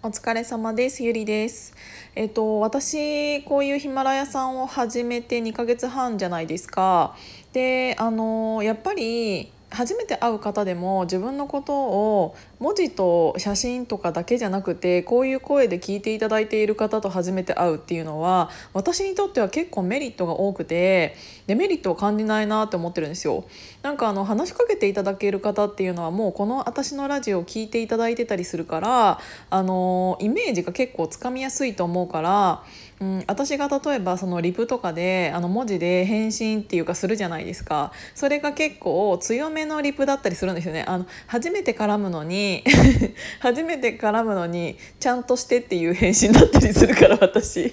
お疲れ様です。ゆりです。えっと私こういうヒマラヤさんを始めて2ヶ月半じゃないですか。であのやっぱり初めて会う方でも自分のことを文字と写真とかだけじゃなくてこういう声で聞いていただいている方と初めて会うっていうのは私にとっては結構メリットが多くてデメリットを感じないなって思ってるんですよ。なんかあの話しかけていただける方っていうのはもうこの私のラジオを聞いていただいてたりするからあのイメージが結構つかみやすいと思うから、うん、私が例えばそのリプとかであの文字で返信っていうかするじゃないですか。それが結構強めのリプだったりするんですよね。あの初めて絡むのに 初めて絡むのにちゃんとしてっていう返信だったりするから私。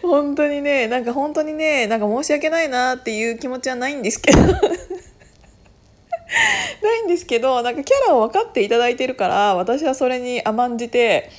本当にねなんか本当にねなんか申し訳ないなっていう気持ちはないんですけど。ないんですけどなんかキャラを分かっていただいてるから私はそれに甘んじて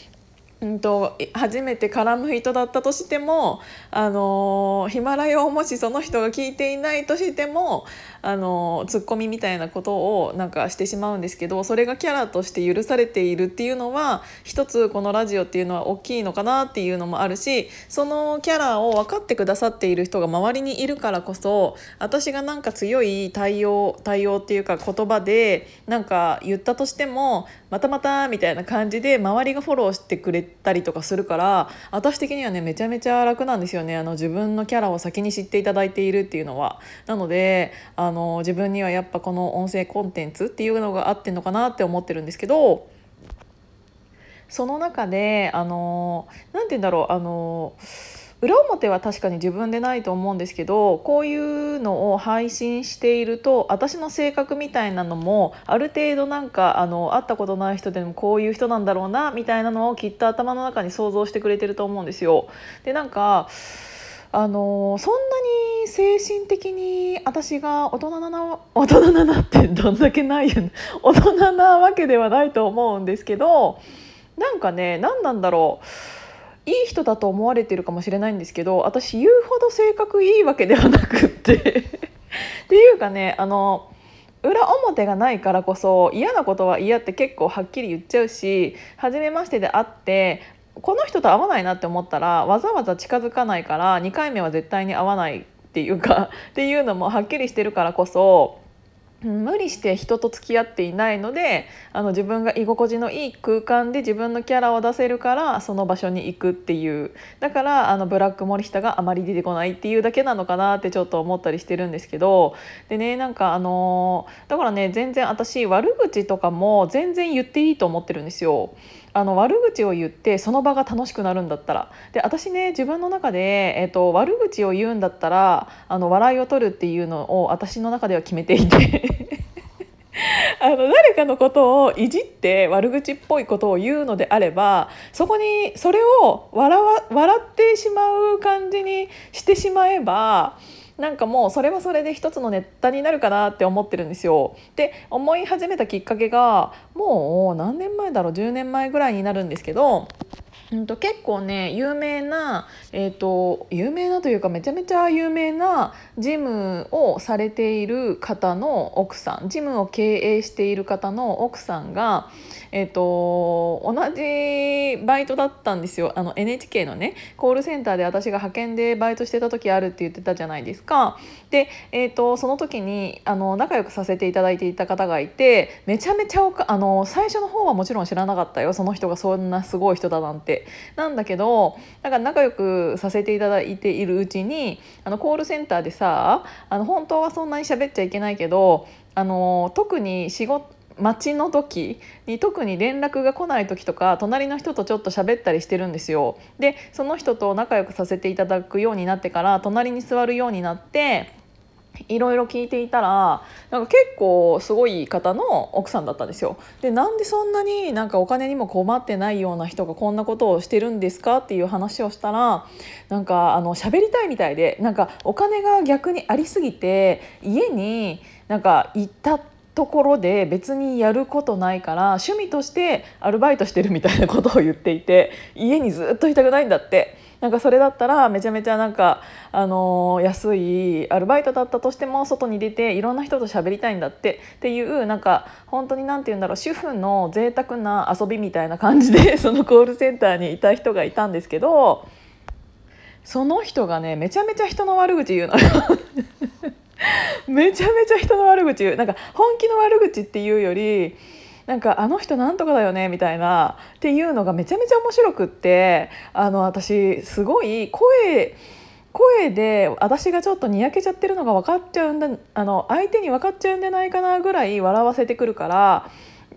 うんと、初めて絡む人だったとしても、あのヒマラヤをもしその人が聞いていないとしても、あのツッコミみたいなことをなんかしてしまうんですけどそれがキャラとして許されているっていうのは一つこのラジオっていうのは大きいのかなっていうのもあるしそのキャラを分かってくださっている人が周りにいるからこそ私がなんか強い対応対応っていうか言葉でなんか言ったとしてもまたまたみたいな感じで周りがフォローしてくれてたりとかするから私的にはねめちゃめちゃ楽なんですよねあの自分のキャラを先に知っていただいているっていうのは。なのであの自分にはやっぱこの音声コンテンツっていうのがあってんのかなって思ってるんですけどその中であの何て言うんだろうあの裏表は確かに自分でないと思うんですけどこういうのを配信していると私の性格みたいなのもある程度なんかあの会ったことない人でもこういう人なんだろうなみたいなのをきっと頭の中に想像してくれてると思うんですよ。でなんかあのそんなに精神的に私が大人な大人ななってどんだけないよ、ね、大人なわけではないと思うんですけどなんかね何なんだろういい人だと思われてるかもしれないんですけど私言うほど性格いいわけではなくって。っていうかねあの裏表がないからこそ嫌なことは嫌って結構はっきり言っちゃうし初めましてで会ってこの人と会わないなって思ったらわざわざ近づかないから2回目は絶対に会わないっていうかっていうのもはっきりしてるからこそ無理して人と付き合っていないのであの自分が居心地のいい空間で自分のキャラを出せるからその場所に行くっていうだからあのブラック森下があまり出てこないっていうだけなのかなってちょっと思ったりしてるんですけどでねなんかあのだからね全然私悪口とかも全然言っていいと思ってるんですよ。あの悪口を言ってその場が楽しくなるんだったら。で私ね自分の中で、えーと、悪口を言うんだったらあの笑いを取るっていうのを私の中では決めていて。あの誰かのことをいじって悪口っぽいことを言うのであればそこにそれを笑笑ってしまう感じにしてしまえばなんかもうそれはそれで一つのネタになるかなって思ってるんですよ。で思い始めたきっかけがもう何年前だろう？10年前ぐらいになるんですけどうんと結構ね有名な、えーと、有名なというかめちゃめちゃ有名なジムをされている方の奥さんジムを経営している方の奥さんが、えーと、同じバイトだったんですよあの NHK のねコールセンターで私が派遣でバイトしてた時あるって言ってたじゃないですか。で、えーと、その時にあの仲良くさせていただいていた方がいてめちゃめちゃあの最初の方はもちろん知らなかったよその人がそんなすごい人だなんて。ってなんだけどなんか仲良くさせていただいているうちにあのコールセンターでさあの本当はそんなに喋っちゃいけないけどあの特に仕事待ちの時に特に連絡が来ない時とか隣の人とちょっと喋ったりしてるんですよ。でその人と仲良くさせていただくようになってから隣に座るようになっていろいろ聞いていたらなんか結構すごい方の奥さんだったんですよ。でなんでそんなになんかお金にも困ってないような人がこんなことをしてるんですかっていう話をしたらなんかあの喋りたいみたいでなんかお金が逆にありすぎて家になんか行ったっところで別にやることないから趣味としてアルバイトしてるみたいなことを言っていて家にずっといたくないんだって。なんかそれだったらめちゃめちゃなんか、あのー、安いアルバイトだったとしても外に出ていろんな人と喋りたいんだってっていうなんか本当に何て言うんだろう主婦の贅沢な遊びみたいな感じで そのコールセンターにいた人がいたんですけどその人がねめちゃめちゃ人の悪口言うのよ めちゃめちゃ人の悪口言う。なんか本気の悪口っていうよりなんかあの人なんとかだよねみたいなっていうのがめちゃめちゃ面白くってあの私すごい声声で私がちょっとにやけちゃってるのが分かっちゃうんだあの相手に分かっちゃうんじゃないかなぐらい笑わせてくるから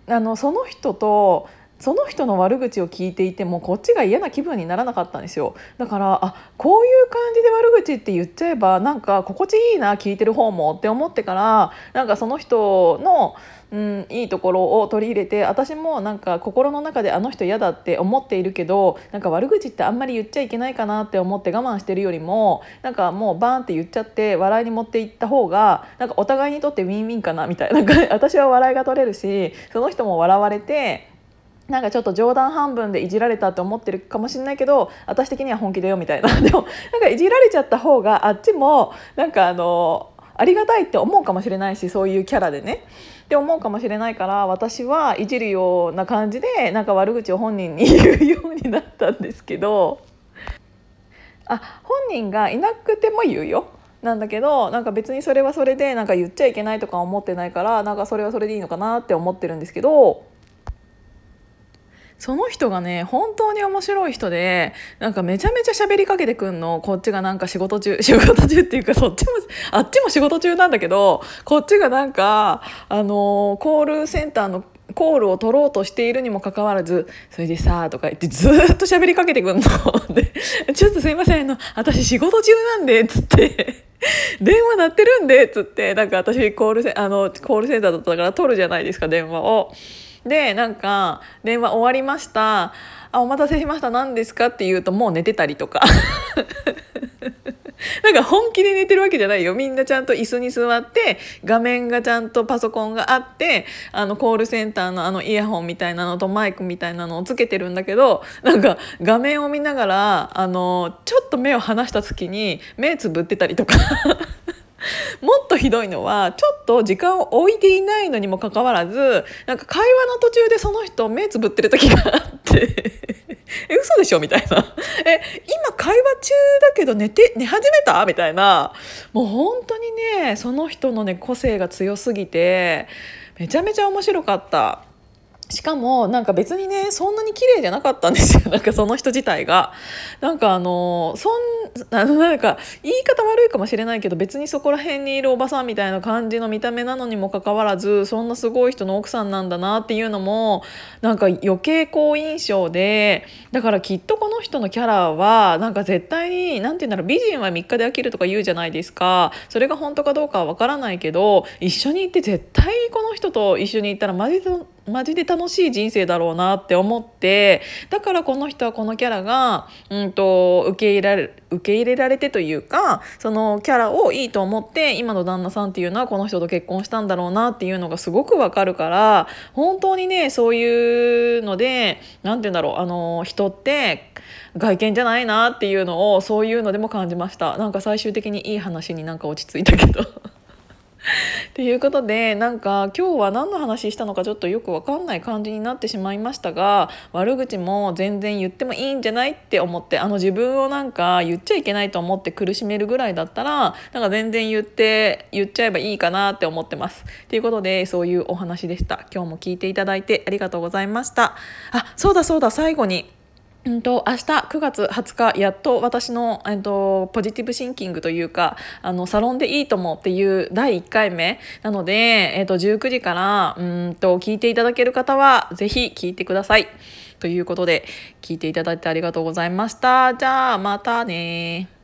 あのその人とその人の悪口を聞いていてもこっちが嫌な気分にならなかったんですよ。だからあこういう感じで悪口って言っちゃえばなんか心地いいな聞いてる方もって思ってからなんかその人の、うん、いいところを取り入れて私もなんか心の中であの人嫌だって思っているけどなんか悪口ってあんまり言っちゃいけないかなって思って我慢してるよりもなんかもうバーンって言っちゃって笑いに持っていった方がなんかお互いにとってウィンウィンかなみたいな。私は笑いが取れるしその人も笑われてなんかちょっと冗談半分でいじられたって思ってるかもしれないけど私的には本気だよみたいな。でもなんかいじられちゃった方があっちもなんかあのありがたいって思うかもしれないしそういうキャラでね。って思うかもしれないから私はいじるような感じでなんか悪口を本人に言うようになったんですけど。あ本人がいなくても言うよ。なんだけどなんか別にそれはそれでなんか言っちゃいけないとか思ってないからなんかそれはそれでいいのかなって思ってるんですけど。その人がね本当に面白い人でなんかめちゃめちゃ喋りかけてくんの。こっちがなんか仕事中 仕事中っていうかそっちもあっちも仕事中なんだけどこっちがなんかあのコールセンターのコールを取ろうとしているにもかかわらず「それでさ」とか言ってずっと喋りかけてくんの。で「ちょっとすいませんあの私仕事中なんで」っつって「電話鳴ってるんで」っつって。なんか私コールセあのコールセンターだったから取るじゃないですか電話を。でなんか電話終わりました。あお待たせしました。何ですかって言うともう寝てたりとか。なんか本気で寝てるわけじゃないよ。みんなちゃんと椅子に座って画面がちゃんとパソコンがあってあのコールセンターのあのイヤホンみたいなのとマイクみたいなのをつけてるんだけどなんか画面を見ながらあのちょっと目を離した時に目つぶってたりとか。もっとひどいのはちょっと時間を置いていないのにもかかわらずなんか会話の途中でその人目つぶってる時があって。え嘘でしょ？みたいな。え今会話中だけど寝て寝始めた？みたいな。もう本当にねその人のね個性が強すぎてめちゃめちゃ面白かった。しかもなんか別にねそんなに綺麗じゃなかったんですよ なんかその人自体が。なんかあのそんなんか言い方悪いかもしれないけど別にそこら辺にいるおばさんみたいな感じの見た目なのにもかかわらずそんなすごい人の奥さんなんだなっていうのもなんか余計好印象でだからきっとこの人のキャラはなんか絶対に何て言うんだろう美人は3日で飽きるとか言うじゃないですかそれが本当かどうかは分からないけど一緒に行って絶対この人と一緒に行ったらマジでマジで楽しい人生だろうなって思ってだからこの人はこのキャラが、うんと、受け入れられ受け入れられてというかそのキャラをいいと思って今の旦那さんっていうのはこの人と結婚したんだろうなっていうのがすごくわかるから本当にねそういうので何て言うんだろうあの人って外見じゃないなっていうのをそういうのでも感じました。なんか最終的にいい話になんか落ち着いたけど。っていうことでなんか今日は何の話したのかちょっとよく分かんない感じになってしまいましたが悪口も全然言ってもいいんじゃないって思ってあの自分をなんか言っちゃいけないと思って苦しめるぐらいだったらなんか全然言って言っちゃえばいいかなって思ってます。ということでそういうお話でした。今日も聞いていただいてありがとうございました。あそうだそうだ最後にうんと、明日9月20日やっと私の、えっと、ポジティブシンキングというかあのサロンでいいともっていう第1回目なので、えっと、19時からうんと聞いていただける方はぜひ聞いてください。ということで聞いていただいてありがとうございました。じゃあまたね